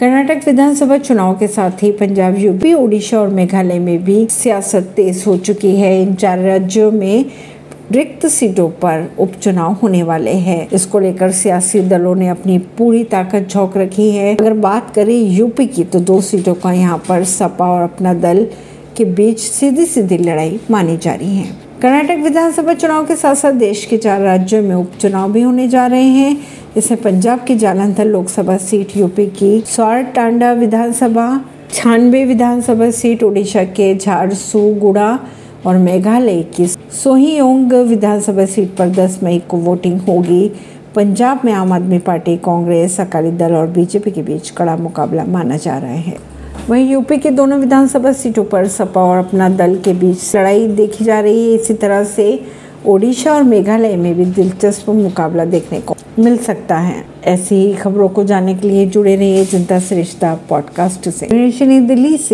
कर्नाटक विधानसभा चुनाव के साथ ही पंजाब, यूपी, ओडिशा और मेघालय में भी सियासत तेज हो चुकी है। इन चार राज्यों में रिक्त सीटों पर उपचुनाव होने वाले हैं। इसको लेकर सियासी दलों ने अपनी पूरी ताकत झोंक रखी है। अगर बात करें यूपी की तो दो सीटों का यहाँ पर सपा और अपना दल के बीच सीधी सीधी लड़ाई मानी जा रही है। कर्नाटक विधानसभा चुनाव के साथ साथ देश के चार राज्यों में उपचुनाव भी होने जा रहे हैं। इसमें पंजाब की जालंधर लोकसभा सीट, यूपी की स्वार टांडा विधानसभा, छानबे विधानसभा सीट उड़ीसा के झारसुगुड़ा और मेघालय की सोहीओंग विधानसभा सीट पर 10 मई को वोटिंग होगी। पंजाब में आम आदमी पार्टी, कांग्रेस, अकाली दल और बीजेपी के बीच कड़ा मुकाबला माना जा रहा है। वहीं यूपी के दोनों विधानसभा सीटों पर सपा और अपना दल के बीच लड़ाई देखी जा रही है। इसी तरह से ओडिशा और मेघालय में भी दिलचस्प मुकाबला देखने को मिल सकता है। ऐसी ही खबरों को जानने के लिए जुड़े रहिए जनता श्रेष्ठता पॉडकास्ट से दिल्ली से।